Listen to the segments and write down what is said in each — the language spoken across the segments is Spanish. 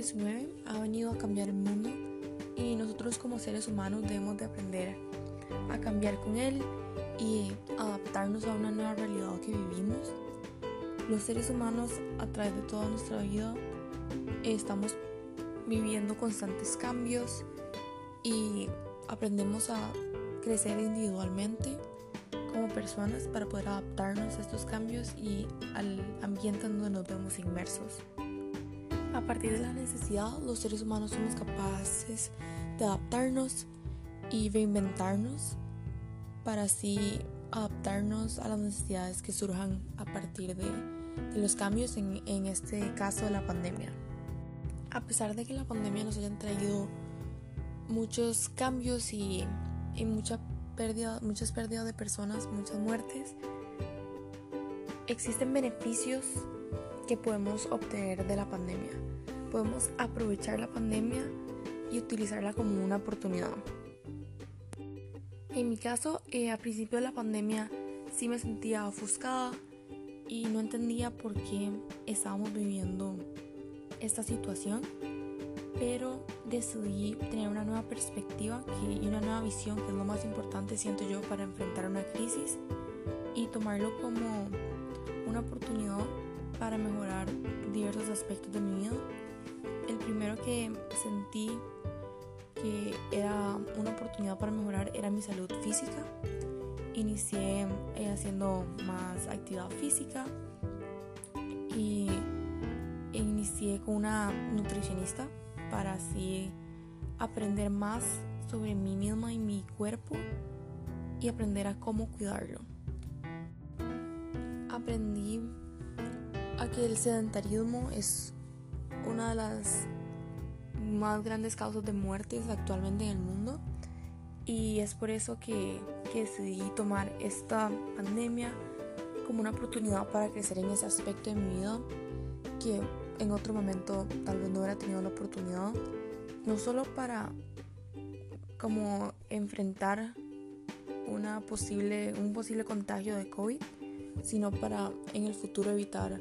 COVID-19 ha venido a cambiar el mundo y nosotros como seres humanos debemos de aprender a cambiar con él y adaptarnos a una nueva realidad que vivimos. Los seres humanos a través de toda nuestra vida estamos viviendo constantes cambios y aprendemos a crecer individualmente como personas para poder adaptarnos a estos cambios y al ambiente en donde nos vemos inmersos. A partir de la necesidad, los seres humanos somos capaces de adaptarnos y reinventarnos para así adaptarnos a las necesidades que surjan a partir de, los cambios, en, este caso de la pandemia. A pesar de que la pandemia nos haya traído muchos cambios y, y mucha muchas pérdidas de personas, muchas muertes, existen beneficios que podemos obtener de la pandemia. Podemos aprovechar la pandemia y utilizarla como una oportunidad. En mi caso, eh, a principio de la pandemia sí me sentía ofuscada y no entendía por qué estábamos viviendo esta situación, pero decidí tener una nueva perspectiva y una nueva visión, que es lo más importante, siento yo, para enfrentar una crisis y tomarlo como una oportunidad para mejorar diversos aspectos de mi vida. El primero que sentí que era una oportunidad para mejorar era mi salud física. Inicié eh, haciendo más actividad física y inicié con una nutricionista para así aprender más sobre mí misma y mi cuerpo y aprender a cómo cuidarlo. Aprendí a que el sedentarismo es una de las más grandes causas de muertes actualmente en el mundo. Y es por eso que, decidí tomar esta pandemia como una oportunidad para crecer en ese aspecto de mi vida que en otro momento tal vez no hubiera tenido la oportunidad no solo para como enfrentar una posible, un posible contagio de COVID, sino para en el futuro evitar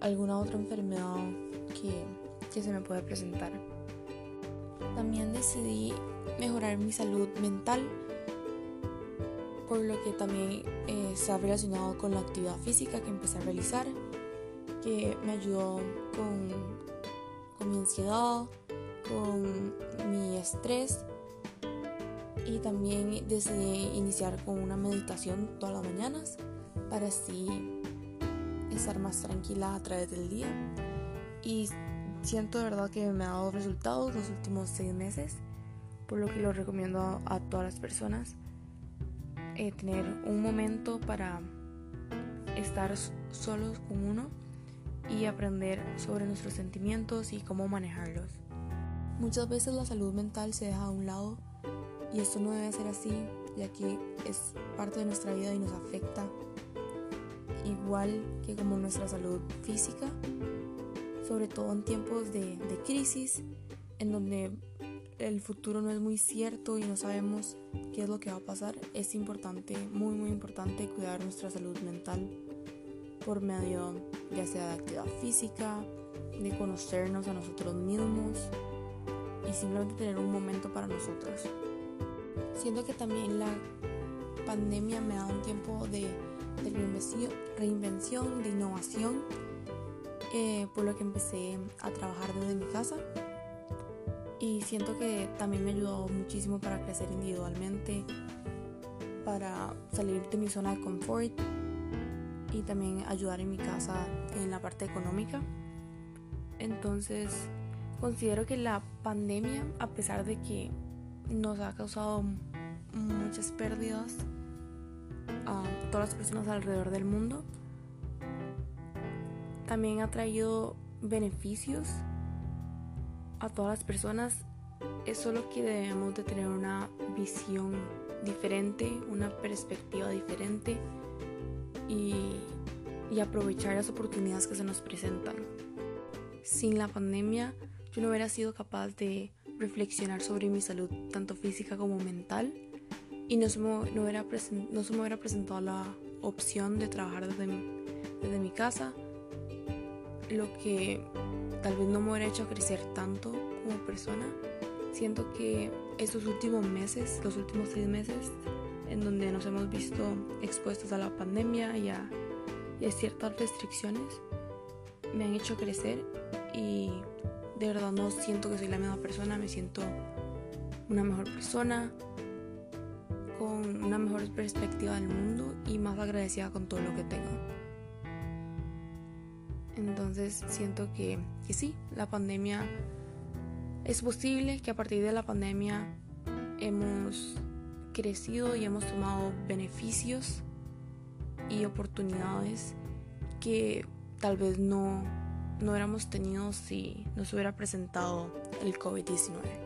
alguna otra enfermedad que, que se me puede presentar. También decidí mejorar mi salud mental, por lo que también eh, ha relacionado con la actividad física que empecé a realizar, que me ayudó con, con mi ansiedad, con mi estrés y también decidí iniciar con una meditación todas las mañanas para así estar más tranquila a través del día y siento de verdad que me ha dado resultados los últimos seis meses, por lo que lo recomiendo a, todas las personas. Eh, tener un momento para estar solos con uno y aprender sobre nuestros sentimientos y cómo manejarlos. Muchas veces la salud mental se deja a un lado y esto no debe ser así, ya que es parte de nuestra vida y nos afecta igual que como nuestra salud física sobre todo en tiempos de, crisis, en donde el futuro no es muy cierto y no sabemos qué es lo que va a pasar, es importante, muy muy importante cuidar nuestra salud mental por medio ya sea de actividad física, de conocernos a nosotros mismos y simplemente tener un momento para nosotros. Siento que también la pandemia me dado un tiempo de, de reinvención, de innovación eh, por lo que empecé a trabajar desde mi casa y siento que también me ayudó muchísimo para crecer individualmente, para salir de mi zona de confort y también ayudar en mi casa en la parte económica. Entonces, considero que la pandemia, a pesar de que nos ha causado muchas pérdidas todas las personas alrededor del mundo, también ha traído beneficios a todas las personas. Es solo que debemos de tener una visión diferente, una perspectiva diferente y, y aprovechar las oportunidades que se nos presentan. Sin la pandemia yo no hubiera sido capaz de reflexionar sobre mi salud, tanto física como mental, y no se me, no hubiera, no se me hubiera presentado la opción de trabajar desde desde mi casa lo que tal vez no me hubiera hecho crecer tanto como persona. Siento que estos últimos meses, los últimos seis meses, en donde nos hemos visto expuestos a la pandemia y a, y a ciertas restricciones, me han hecho crecer y de verdad no siento que soy la misma persona, me siento una mejor persona, con una mejor perspectiva del mundo y más agradecida con todo lo que tengo. Entonces siento que, que sí, la pandemia es posible que a partir de la pandemia hemos crecido y hemos tomado beneficios y oportunidades que tal vez no, no hubiéramos tenido si nos hubiera presentado el COVID-19.